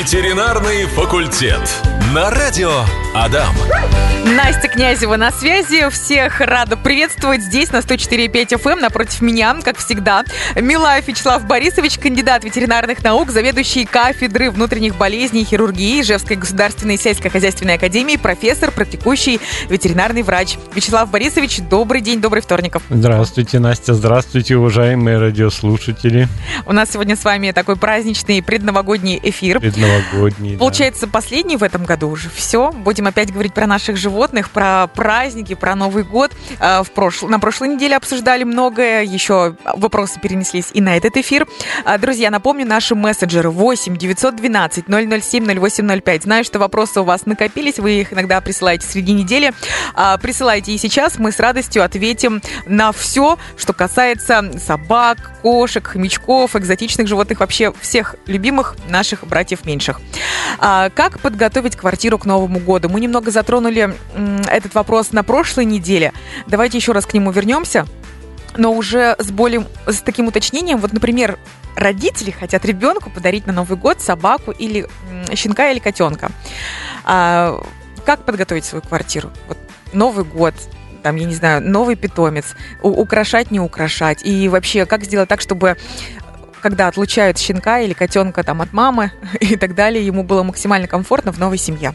Ветеринарный факультет. На радио Адам. Настя Князева на связи. Всех рада приветствовать здесь на 104.5 FM. Эм. Напротив меня, как всегда, Милаев Вячеслав Борисович, кандидат ветеринарных наук, заведующий кафедры внутренних болезней и хирургии Ижевской государственной сельскохозяйственной академии, профессор, практикующий ветеринарный врач. Вячеслав Борисович, добрый день, добрый вторников. Здравствуйте, Настя. Здравствуйте, уважаемые радиослушатели. У нас сегодня с вами такой праздничный предновогодний эфир. Предновогодний, Получается, да. последний в этом году уже. Все. Будем опять говорить про наших животных про праздники, про Новый год. А, в прошл... На прошлой неделе обсуждали многое, еще вопросы перенеслись и на этот эфир. А, друзья, напомню, наши мессенджеры 8 912 007 0805. Знаю, что вопросы у вас накопились, вы их иногда присылаете среди недели. А, присылайте и сейчас, мы с радостью ответим на все, что касается собак, кошек, хомячков, экзотичных животных, вообще всех любимых наших братьев меньших. Как подготовить квартиру к Новому году? Мы немного затронули этот вопрос на прошлой неделе. Давайте еще раз к нему вернемся но уже с более с таким уточнением. Вот, например, родители хотят ребенку подарить на Новый год собаку или щенка или котенка. А, как подготовить свою квартиру? Вот Новый год, там, я не знаю, новый питомец, украшать, не украшать. И вообще, как сделать так, чтобы когда отлучают щенка или котенка там от мамы и так далее, ему было максимально комфортно в новой семье.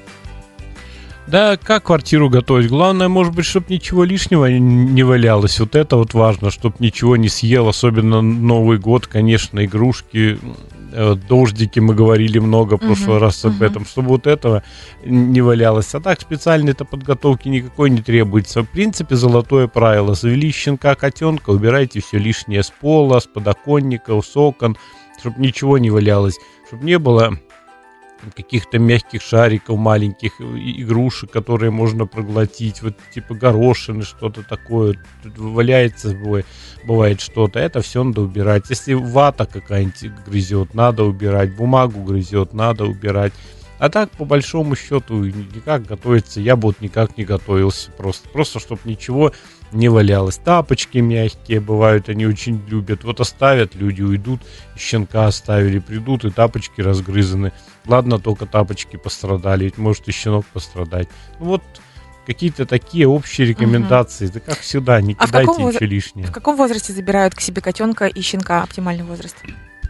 Да, как квартиру готовить? Главное, может быть, чтобы ничего лишнего не валялось. Вот это вот важно, чтобы ничего не съел, особенно Новый год, конечно, игрушки, э, дождики, мы говорили много в прошлый uh-huh, раз об uh-huh. этом, чтобы вот этого не валялось. А так специальной-то подготовки никакой не требуется. В принципе, золотое правило. Завели щенка, котенка, убирайте все лишнее с пола, с подоконника, с окон, чтобы ничего не валялось. Чтобы не было каких-то мягких шариков, маленьких игрушек, которые можно проглотить, вот типа горошины, что-то такое, Тут валяется бывает, бывает что-то, это все надо убирать. Если вата какая-нибудь грызет, надо убирать, бумагу грызет, надо убирать. А так, по большому счету, никак готовиться, я бы вот никак не готовился. Просто, просто чтобы ничего не валялось. Тапочки мягкие бывают, они очень любят. Вот оставят, люди уйдут, щенка оставили, придут, и тапочки разгрызаны. Ладно, только тапочки пострадали, ведь может и щенок пострадать. Ну вот какие-то такие общие рекомендации. Угу. Да как всегда, не а кидайте ничего воз... лишнее. В каком возрасте забирают к себе котенка и щенка оптимальный возраст?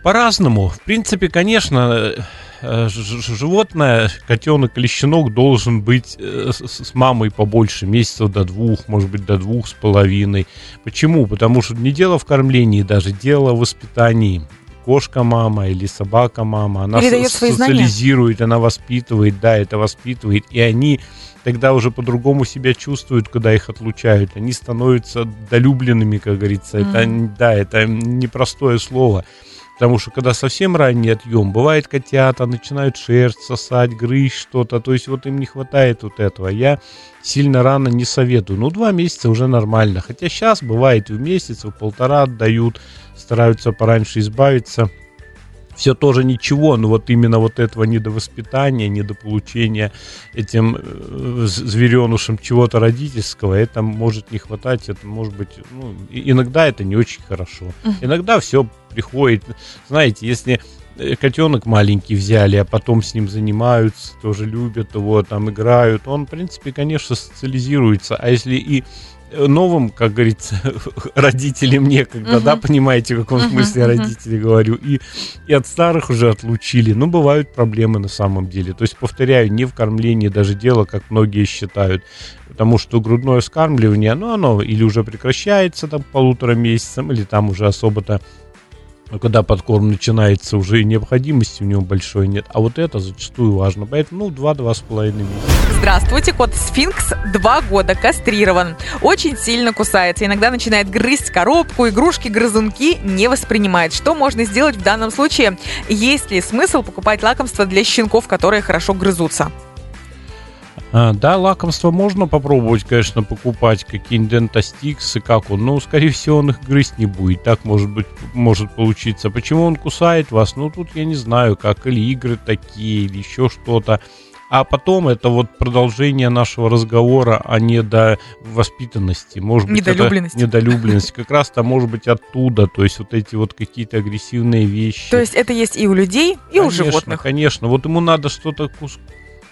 По-разному. В принципе, конечно, э, животное, котенок или щенок должен быть э, с мамой побольше, месяцев до двух, может быть, до двух с половиной. Почему? Потому что не дело в кормлении даже, дело в воспитании кошка мама или собака мама, она Передает свои социализирует, знания. она воспитывает, да, это воспитывает, и они тогда уже по-другому себя чувствуют, когда их отлучают, они становятся долюбленными, как говорится, mm-hmm. это, да, это непростое слово. Потому что когда совсем ранний отъем, бывает котята начинают шерсть сосать, грызть что-то, то есть вот им не хватает вот этого. Я сильно рано не советую. Ну, два месяца уже нормально. Хотя сейчас бывает и в месяц, и в полтора отдают, стараются пораньше избавиться все тоже ничего, но вот именно вот этого недовоспитания, недополучения этим э, зверенушем чего-то родительского, это может не хватать, это может быть, ну, иногда это не очень хорошо. Иногда все приходит, знаете, если э, котенок маленький взяли, а потом с ним занимаются, тоже любят его, там играют, он, в принципе, конечно, социализируется, а если и новым, как говорится, родителям некогда, uh-huh. да, понимаете, в каком uh-huh, смысле uh-huh. родители говорю, и, и от старых уже отлучили. Ну, бывают проблемы на самом деле. То есть, повторяю, не в кормлении даже дело, как многие считают. Потому что грудное скармливание, ну, оно или уже прекращается там полутора месяцам, или там уже особо-то но когда подкорм начинается, уже необходимости у него большой нет. А вот это зачастую важно. Поэтому, ну, два-два с половиной месяца. Здравствуйте, кот Сфинкс, два года, кастрирован. Очень сильно кусается, иногда начинает грызть коробку, игрушки, грызунки не воспринимает. Что можно сделать в данном случае? Есть ли смысл покупать лакомства для щенков, которые хорошо грызутся? А, да, лакомство можно попробовать, конечно, покупать, какие-нибудь дентастиксы, как он, но, скорее всего, он их грызть не будет. Так, может быть, может получиться. Почему он кусает вас? Ну, тут я не знаю, как, или игры такие, или еще что-то. А потом это вот продолжение нашего разговора о недовоспитанности. Может быть, недолюбленности. Это недолюбленность. Как раз то может быть оттуда. То есть вот эти вот какие-то агрессивные вещи. То есть это есть и у людей, и конечно, у животных. Конечно. Вот ему надо что-то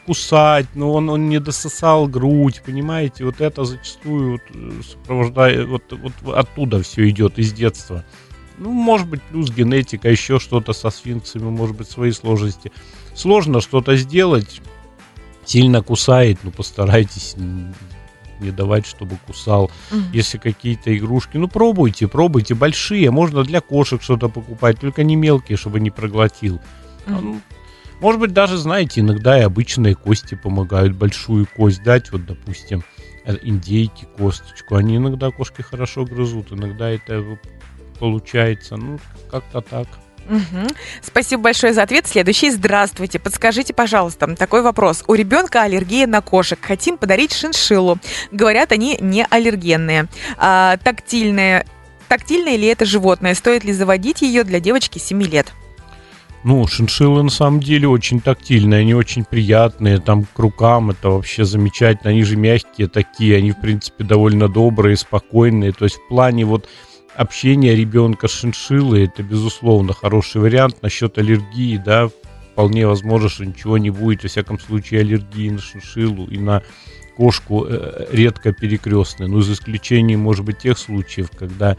кусать, но он, он не дососал грудь, понимаете, вот это зачастую вот, э, сопровождает, вот, вот оттуда все идет, из детства. Ну, может быть, плюс генетика, еще что-то со сфинксами, может быть, свои сложности. Сложно что-то сделать, сильно кусает, ну, постарайтесь не давать, чтобы кусал. Угу. Если какие-то игрушки, ну, пробуйте, пробуйте, большие, можно для кошек что-то покупать, только не мелкие, чтобы не проглотил. Ну, может быть, даже, знаете, иногда и обычные кости помогают. Большую кость дать, вот, допустим, э, индейки, косточку. Они иногда кошки хорошо грызут, иногда это получается. Ну, как-то так. Угу. Спасибо большое за ответ. Следующий. Здравствуйте. Подскажите, пожалуйста, такой вопрос. У ребенка аллергия на кошек. Хотим подарить шиншиллу. Говорят, они не аллергенные. А, тактильные. Тактильное ли это животное? Стоит ли заводить ее для девочки 7 лет? Ну, шиншиллы на самом деле очень тактильные, они очень приятные, там к рукам это вообще замечательно, они же мягкие такие, они в принципе довольно добрые, спокойные, то есть в плане вот общения ребенка с шиншиллой это безусловно хороший вариант. Насчет аллергии, да, вполне возможно, что ничего не будет, во всяком случае аллергии на шиншиллу и на кошку э, редко перекрестные, ну, за исключением, может быть, тех случаев, когда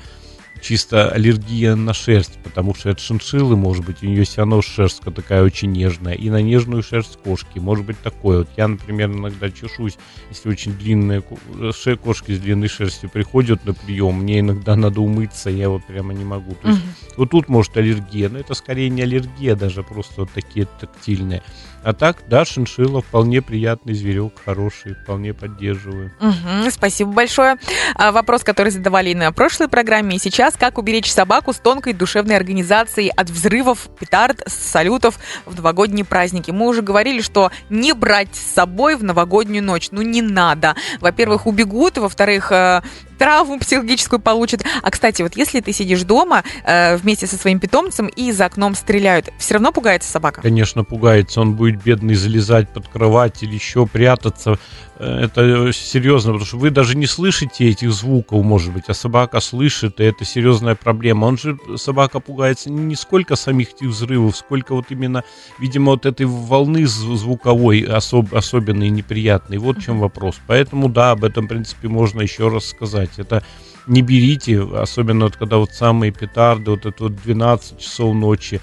чисто аллергия на шерсть, потому что от шиншиллы, может быть, у нее все равно шерстка такая очень нежная, и на нежную шерсть кошки, может быть, такое. Вот я, например, иногда чешусь, если очень длинные кошки с длинной шерстью приходят на прием, мне иногда надо умыться, я вот прямо не могу. То есть, угу. вот тут может аллергия, но это скорее не аллергия, даже просто вот такие тактильные. А так, да, шиншилла вполне приятный зверек, хороший, вполне поддерживаю. Угу, спасибо большое. А, вопрос, который задавали на прошлой программе, и сейчас. Как уберечь собаку с тонкой душевной организацией от взрывов, петард, салютов в новогодние праздники? Мы уже говорили, что не брать с собой в новогоднюю ночь. Ну, не надо. Во-первых, убегут, во-вторых, э, травму психологическую получит. А, кстати, вот если ты сидишь дома э, вместе со своим питомцем и за окном стреляют, все равно пугается собака? Конечно, пугается. Он будет бедный залезать под кровать или еще прятаться. Э, это серьезно, потому что вы даже не слышите этих звуков, может быть, а собака слышит, и это серьезная проблема. Он же, собака пугается не сколько самих этих взрывов, сколько вот именно, видимо, вот этой волны звуковой особ, особенной неприятной. Вот в чем вопрос. Поэтому, да, об этом, в принципе, можно еще раз сказать. Это не берите, особенно вот когда вот самые петарды, вот это вот 12 часов ночи,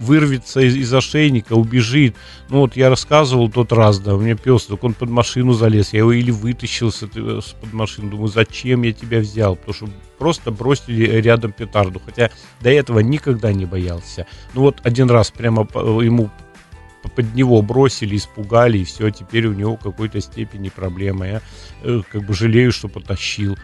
вырвется из, из ошейника, убежит. Ну вот я рассказывал тот раз, да, у меня пес, так он под машину залез, я его или вытащил с, с под машины, думаю, зачем я тебя взял, потому что просто бросили рядом петарду, хотя до этого никогда не боялся. Ну вот один раз прямо ему под него бросили, испугали, и все, теперь у него какой-то степени проблема. Я э, как бы жалею, что потащил.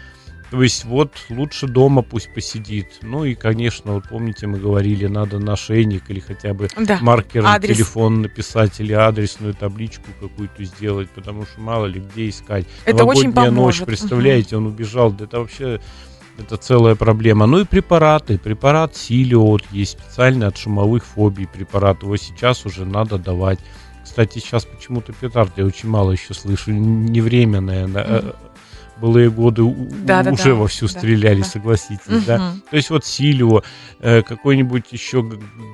То есть вот лучше дома пусть посидит. Ну и, конечно, вот помните, мы говорили, надо на шейник или хотя бы да. маркер Адрес. телефон написать или адресную табличку какую-то сделать, потому что мало ли где искать. Это очень поможет. ночь, представляете, угу. он убежал. Да это вообще это целая проблема. Ну и препараты. Препарат Силиот есть специально от шумовых фобий препарат. Его сейчас уже надо давать. Кстати, сейчас почему-то петард я очень мало еще слышу. Не временное. Mm-hmm былые годы да, уже да, вовсю да, стреляли, да. согласитесь, угу. да? То есть вот Силио, э, какой-нибудь еще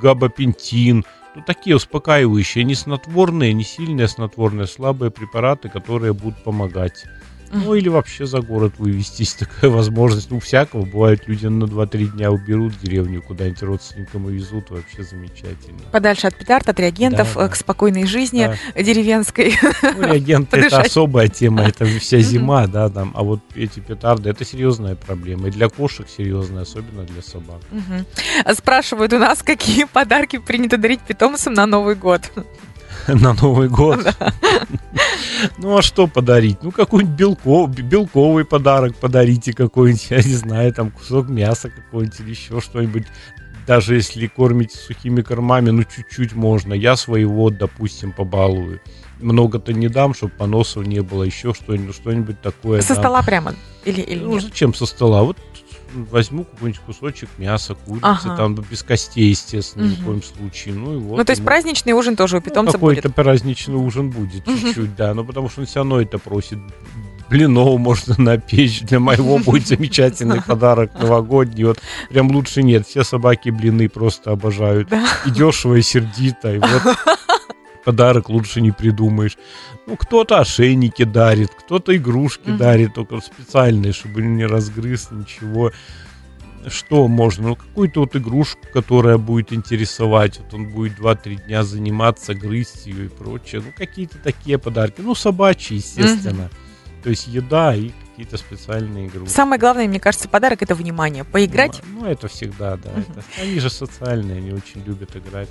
габапентин, ну, такие успокаивающие, не снотворные, не сильные снотворные, слабые препараты, которые будут помогать. Ну, или вообще за город вывестись, такая возможность. Ну, всякого. Бывает, люди на 2-3 дня уберут деревню куда-нибудь родственникам и везут. Вообще замечательно. Подальше от петард, от реагентов, да, да. к спокойной жизни да. деревенской. Ну, реагенты это особая тема, это вся зима, да, там. А вот эти петарды, это серьезная проблема. И для кошек серьезная, особенно для собак. Спрашивают у нас, какие подарки принято дарить питомцам на Новый год. на Новый год. Ну а что подарить? Ну какой-нибудь белков, белковый подарок подарите какой-нибудь, я не знаю, там кусок мяса какой-нибудь или еще что-нибудь. Даже если кормите сухими кормами, ну чуть-чуть можно. Я своего, допустим, побалую. Много-то не дам, чтобы поносов не было, еще что-нибудь, что-нибудь такое. Со дам. стола прямо? Или, или ну, нет? зачем со стола? Вот возьму какой-нибудь кусочек мяса, курицы, Ага. там без костей, естественно, ни в коем случае. Ну, и вот Ну, то есть ему- праздничный ужин тоже у ну, питомца какой-то будет. праздничный ужин будет Мгм. чуть-чуть, да. Ну, потому что он все равно это просит. Блинов можно напечь. Для моего будет замечательный подарок новогодний. Вот прям лучше нет. Все собаки блины просто обожают. Да. И дешево, и сердито. И вот подарок лучше не придумаешь. Ну, кто-то ошейники дарит, кто-то игрушки Мгм. дарит, только специальные, чтобы не разгрыз ничего. Что можно? Ну, какую-то вот игрушку, которая будет интересовать. Вот он будет 2-3 дня заниматься, грызть ее и прочее. Ну, какие-то такие подарки. Ну, собачьи, естественно. То есть еда и какие-то специальные игрушки. Самое главное, мне кажется, подарок это внимание. Поиграть. Ну, это всегда, да. это- они же социальные, они очень любят играть.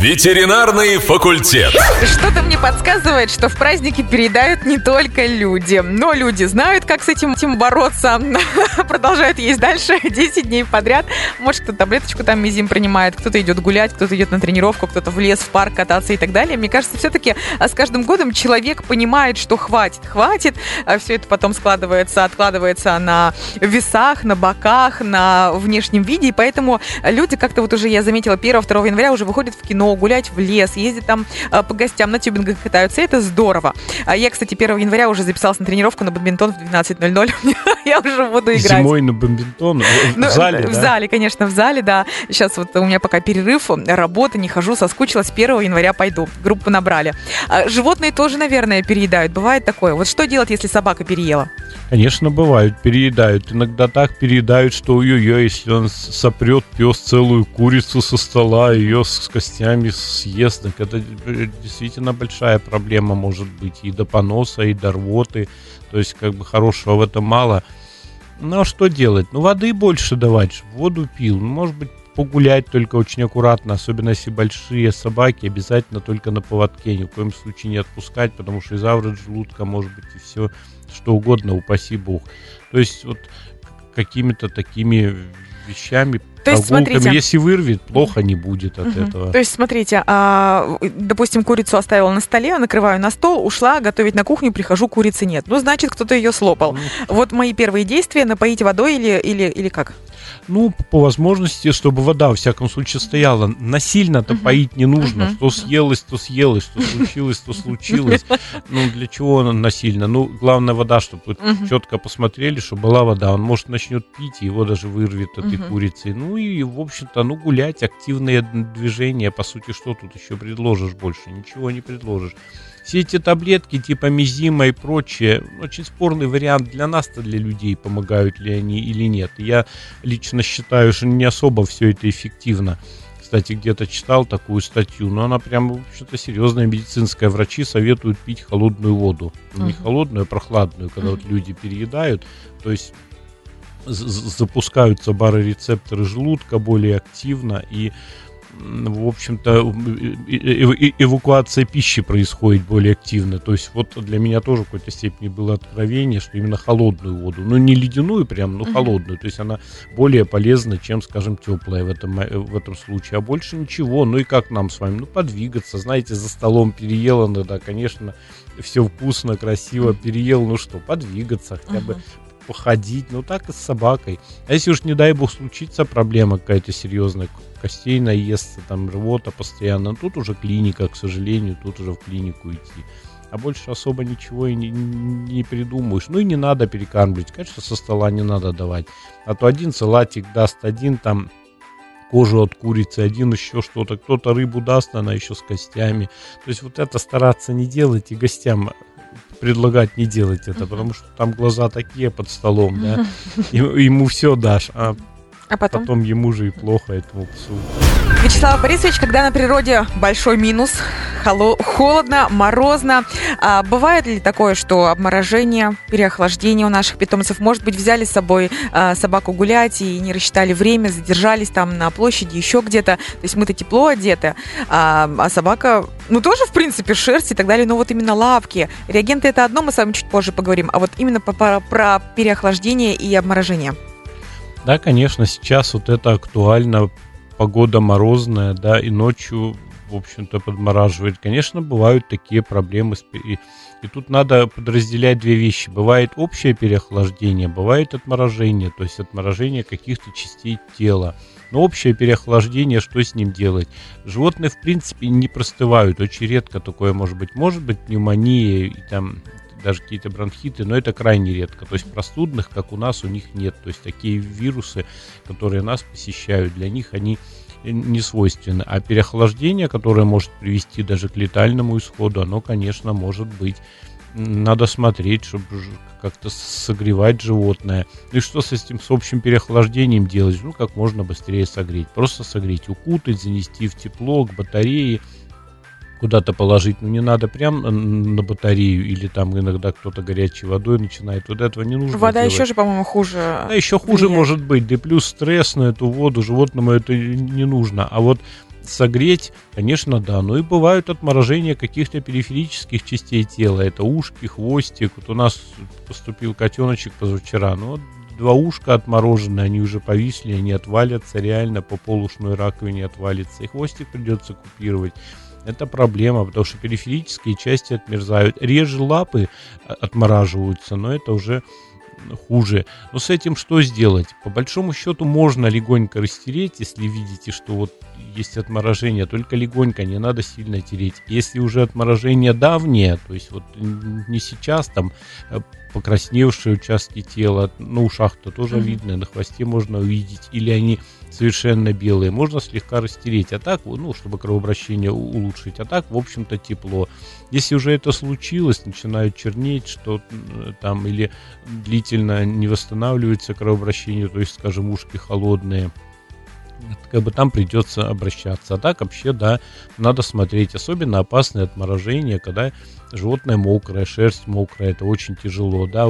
Ветеринарный факультет. Что-то мне подсказывает, что в праздники переедают не только люди. Но люди знают, как с этим, этим бороться. Продолжают есть дальше 10 дней подряд. Может, кто-то таблеточку там мизим принимает, кто-то идет гулять, кто-то идет на тренировку, кто-то в лес, в парк кататься и так далее. Мне кажется, все-таки с каждым годом человек понимает, что хватит, хватит. Все это потом складывается, откладывается на весах, на боках, на внешнем виде. И поэтому люди как-то вот уже, я заметила, 1-2 января уже выходят в кино, гулять в лес, ездят там а, по гостям, на тюбингах катаются. И это здорово. А Я, кстати, 1 января уже записалась на тренировку на бадминтон в 12.00. Я уже буду играть. Зимой на бомбинтон, в, Ну, зале, В зале, конечно, в зале, да. Сейчас вот у меня пока перерыв, работа, не хожу, соскучилась. 1 января пойду. Группу набрали. А Животные тоже, наверное, переедают. Бывает такое. Вот что делать, если собака переела? Конечно, бывают, переедают. Иногда так переедают, что ой-ой-ой, если он сопрет пес целую курицу со стола, ее с костями съест, так это э, действительно большая проблема может быть и до поноса, и до рвоты. То есть, как бы хорошего в этом мало. Ну, а что делать? Ну, воды больше давать, воду пил. Ну, может быть, погулять только очень аккуратно, особенно если большие собаки, обязательно только на поводке, ни в коем случае не отпускать, потому что из авры желудка может быть и все что угодно, упаси бог. То есть вот какими-то такими вещами, То есть, смотрите. если вырвет, плохо не будет от Мгм. этого. То есть, смотрите, а, допустим, курицу оставила на столе, накрываю на стол, ушла готовить на кухню, прихожу, курицы нет. Ну, значит, кто-то ее слопал. Ну, Вот мои первые действия, напоить водой или, или, или как? Ну, по возможности, чтобы вода, во всяком случае, стояла. Насильно-то Мгм. поить не нужно. Мгм. Что съелось, то съелось, что случилось, то случилось. Ну, для чего оно насильно? Ну, главное, вода, чтобы четко посмотрели, что была вода. Он, может, начнет пить, его даже вырвет этой Мгм. курицей. Ну, и, в общем-то, ну, гулять, активные движения. По сути, что тут еще предложишь больше? Ничего не предложишь. Все эти таблетки типа мизима и прочее, очень спорный вариант для нас-то, для людей, помогают ли они или нет. Я лично считаю, что не особо все это эффективно. Кстати, где-то читал такую статью, но она прям, общем-то, серьезная медицинская. Врачи советуют пить холодную воду. Ну, не холодную, а прохладную, когда вот Мгм. люди переедают. То есть запускаются барорецепторы желудка более активно и в общем-то, эвакуация пищи происходит более активно. То есть вот для меня тоже в какой-то степени было откровение, что именно холодную воду, ну не ледяную прям, но холодную. То есть она более полезна, чем, скажем, теплая в этом, э, в этом случае. А больше ничего. Ну и как нам с вами? Ну подвигаться. Знаете, за столом переел иногда, конечно, все вкусно, красиво переел. Ну что, подвигаться хотя бы. Походить, ну так и с собакой. А если уж, не дай бог, случится проблема какая-то серьезная, костей наестся, там рвота постоянно, тут уже клиника, к сожалению, тут уже в клинику идти. А больше особо ничего и не, не придумаешь. Ну и не надо перекармливать. Конечно, со стола не надо давать. А то один салатик даст, один там кожу от курицы, один еще что-то. Кто-то рыбу даст, она еще с костями. То есть вот это стараться не делать и гостям предлагать не делать это, потому что там глаза такие под столом, да, ему все дашь, а А потом? потом ему же и плохо этому псу. Вячеслав Борисович, когда на природе большой минус, холо- холодно, морозно, а бывает ли такое, что обморожение, переохлаждение у наших питомцев, может быть, взяли с собой а, собаку гулять и не рассчитали время, задержались там на площади, еще где-то, то есть мы-то тепло одеты, а, а собака, ну тоже, в принципе, шерсть и так далее, но вот именно лапки, реагенты это одно, мы с вами чуть позже поговорим, а вот именно по- по- про переохлаждение и обморожение. Да, конечно, сейчас вот это актуально, погода морозная, да, и ночью в общем-то, подмораживает. Конечно, бывают такие проблемы. И, и тут надо подразделять две вещи. Бывает общее переохлаждение, бывает отморожение, то есть отморожение каких-то частей тела. Но общее переохлаждение, что с ним делать? Животные, в принципе, не простывают. Очень редко такое может быть. Может быть пневмония и там даже какие-то бронхиты, но это крайне редко. То есть простудных, как у нас, у них нет. То есть такие вирусы, которые нас посещают, для них они не свойственны. А переохлаждение, которое может привести даже к летальному исходу, оно, конечно, может быть. Надо смотреть, чтобы как-то согревать животное. И что с этим с общим переохлаждением делать? Ну, как можно быстрее согреть. Просто согреть, укутать, занести в тепло, к батарее – куда-то положить, ну не надо прям на батарею или там иногда кто-то горячей водой начинает. Вот этого не нужно. Вода делать. еще же, по-моему, хуже. Да, еще хуже влияет. может быть. Да и плюс стресс на эту воду животному это не нужно. А вот согреть, конечно, да. Ну и бывают отморожения каких-то периферических частей тела. Это ушки, хвостик. Вот у нас поступил котеночек позавчера. Ну вот два ушка отморожены, они уже повисли, они отвалятся реально по полушной раковине отвалится. И хвостик придется купировать это проблема, потому что периферические части отмерзают. Реже лапы а, отмораживаются, но это уже хуже. Но с этим что сделать? По большому счету можно легонько растереть, если видите, что вот есть отморожение, только легонько, не надо сильно тереть. Если уже отморожение давнее, то есть вот не сейчас там э, покрасневшие участки тела, на ушах-то тоже mm-hmm. видно, на хвосте можно увидеть, или они совершенно белые, можно слегка растереть, а так, ну, чтобы кровообращение улучшить, а так, в общем-то, тепло. Если уже это случилось, начинают чернеть, что там, или длительно не восстанавливается кровообращение, то есть, скажем, ушки холодные, как бы там придется обращаться. А так вообще, да, надо смотреть. Особенно опасное отморожение, когда животное мокрое, шерсть мокрая, это очень тяжело, да,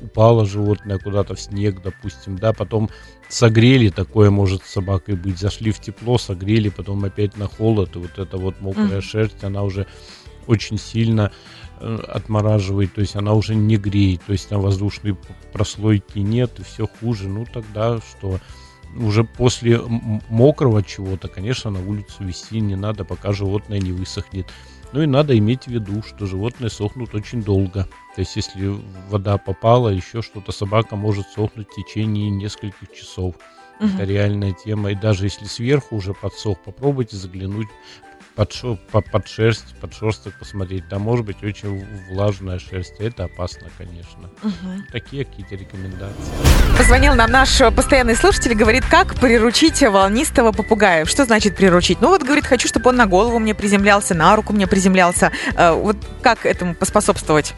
упало животное куда-то в снег, допустим, да, потом согрели, такое может с собакой быть, зашли в тепло, согрели, потом опять на холод, и вот эта вот мокрая mm-hmm. шерсть, она уже очень сильно э, отмораживает, то есть она уже не греет, то есть там воздушной прослойки нет, и все хуже, ну тогда что? Уже после мокрого чего-то, конечно, на улицу вести не надо, пока животное не высохнет. Ну и надо иметь в виду, что животные сохнут очень долго. То есть, если вода попала, еще что-то, собака может сохнуть в течение нескольких часов. Угу. Это реальная тема. И даже если сверху уже подсох, попробуйте заглянуть под, шо, под, под шерсть, под шерсток посмотреть. Там может быть очень влажная шерсть. Это опасно, конечно. Угу. Такие какие-то рекомендации. Позвонил нам наш постоянный слушатель, говорит, как приручить волнистого попугая. Что значит приручить? Ну вот, говорит, хочу, чтобы он на голову мне приземлялся, на руку мне приземлялся. Э, вот как этому поспособствовать?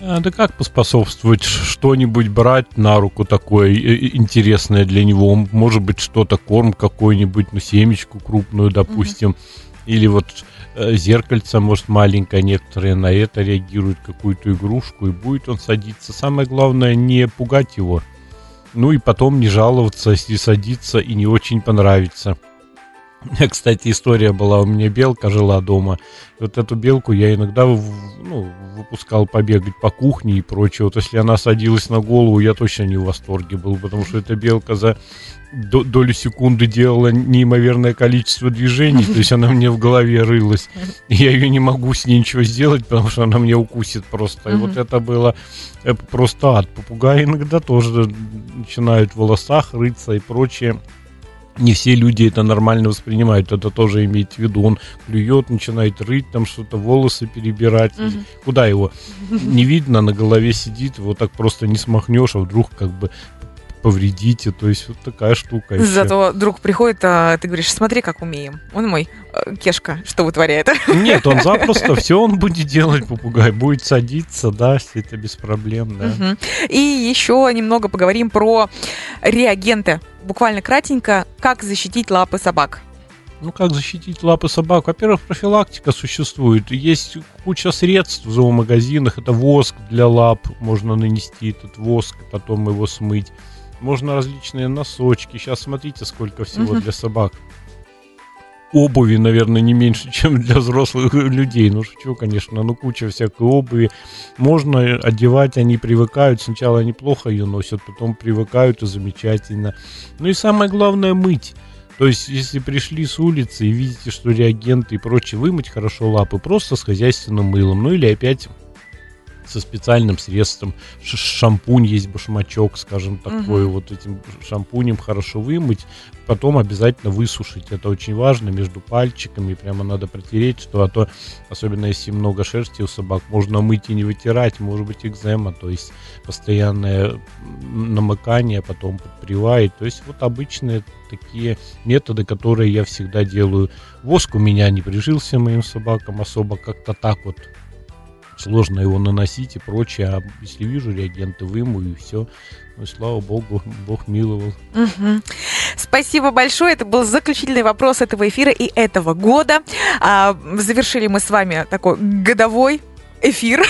А, да как поспособствовать что-нибудь брать на руку такое интересное для него? Может быть, что-то, корм какой-нибудь, ну, семечку крупную, допустим. Mm-hmm или вот э, зеркальце, может, маленькое, некоторые на это реагируют, какую-то игрушку, и будет он садиться. Самое главное, не пугать его. Ну и потом не жаловаться, если садится и не очень понравится. Кстати, история была, у меня белка жила дома. И вот эту белку я иногда ну, выпускал побегать по кухне и прочее. Вот если она садилась на голову, я точно не в восторге был, потому что эта белка за долю секунды делала неимоверное количество движений, то есть она мне в голове рылась. Я ее не могу с ней ничего сделать, потому что она мне укусит просто. И вот это было э, просто ад. Попугаи иногда тоже начинают в волосах рыться и прочее не все люди это нормально воспринимают. Это тоже имеет в виду. Он клюет, начинает рыть, там что-то, волосы перебирать. Угу. Куда его? Не видно, на голове сидит, его так просто не смахнешь, а вдруг как бы повредите. То есть вот такая штука. Зато еще. друг приходит, а ты говоришь, смотри, как умеем. Он мой э, кешка, что вытворяет. Нет, он запросто все он будет делать, попугай. Будет садиться, да, это без проблем, да. Угу. И еще немного поговорим про реагенты. Буквально кратенько, как защитить лапы собак. Ну, как защитить лапы собак? Во-первых, профилактика существует. Есть куча средств в зоомагазинах. Это воск для лап. Можно нанести этот воск, потом его смыть. Можно различные носочки. Сейчас смотрите, сколько всего uh-huh. для собак. Обуви, наверное, не меньше, чем для взрослых людей. Ну, шучу, конечно, ну, куча всякой обуви. Можно одевать, они привыкают. Сначала они плохо ее носят, потом привыкают и замечательно. Ну и самое главное, мыть. То есть, если пришли с улицы и видите, что реагенты и прочее, вымыть хорошо лапы просто с хозяйственным мылом. Ну или опять со специальным средством. Ш- Шампунь есть башмачок, скажем, такой Мгм. вот этим шампунем хорошо вымыть, потом обязательно высушить. Это очень важно между пальчиками, прямо надо протереть, что а то, особенно если много шерсти у собак, можно мыть и не вытирать, может быть экзема, то есть постоянное м, намокание, потом подпривает. То есть вот обычные такие методы, которые я всегда делаю. Воск у меня не прижился моим собакам особо как-то так вот сложно его наносить и прочее. А если вижу реагенты, вымою и все. Ну слава богу, Бог миловал. Спасибо большое. Это был заключительный вопрос этого эфира и этого года. А, завершили мы с вами такой годовой эфир.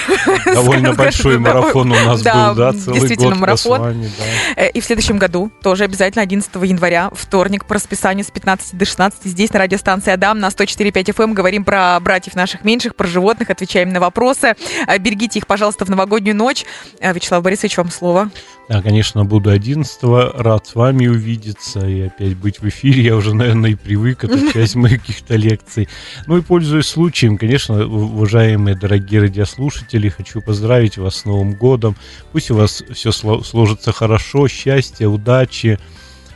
Довольно большой марафон у нас да, был, да, целый действительно, год марафон. с вами, да. Э, И в следующем году тоже обязательно 11 января, вторник, по расписанию с 15 до 16 здесь на радиостанции Адам на 104.5 FM говорим про братьев наших меньших, про животных, отвечаем на вопросы. Э, Берегите их, пожалуйста, в новогоднюю ночь. Э, Вячеслав Борисович, вам слово. Да, конечно, буду 11 рад с вами увидеться и опять быть в эфире. Я уже, наверное, и привык, это часть моих каких-то лекций. Ну и пользуясь случаем, конечно, уважаемые дорогие радиослушатели, хочу поздравить вас с Новым годом. Пусть у вас все сложится хорошо, счастья, удачи.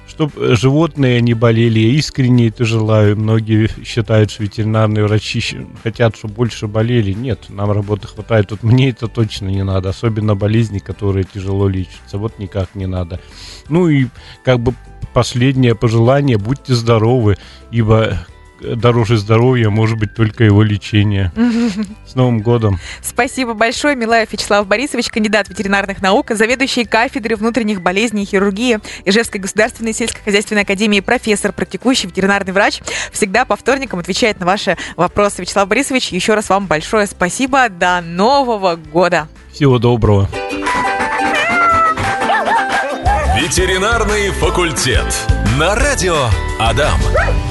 Чтобы животные не болели, я искренне это желаю. Многие считают, что ветеринарные врачи хотят, чтобы больше болели. Нет, нам работы хватает. Вот мне это точно не надо. Особенно болезни, которые тяжело лечатся. Вот никак не надо. Ну и как бы последнее пожелание. Будьте здоровы, ибо дороже здоровья может быть только его лечение. С Новым годом! Спасибо большое. Милаев Вячеслав Борисович, кандидат ветеринарных наук, заведующий кафедрой внутренних болезней и хирургии Ижевской государственной сельскохозяйственной академии, профессор, практикующий ветеринарный врач. Всегда по вторникам отвечает на ваши вопросы. Вячеслав Борисович, еще раз вам большое спасибо. До Нового года! Всего доброго! Ветеринарный факультет. На радио Адам.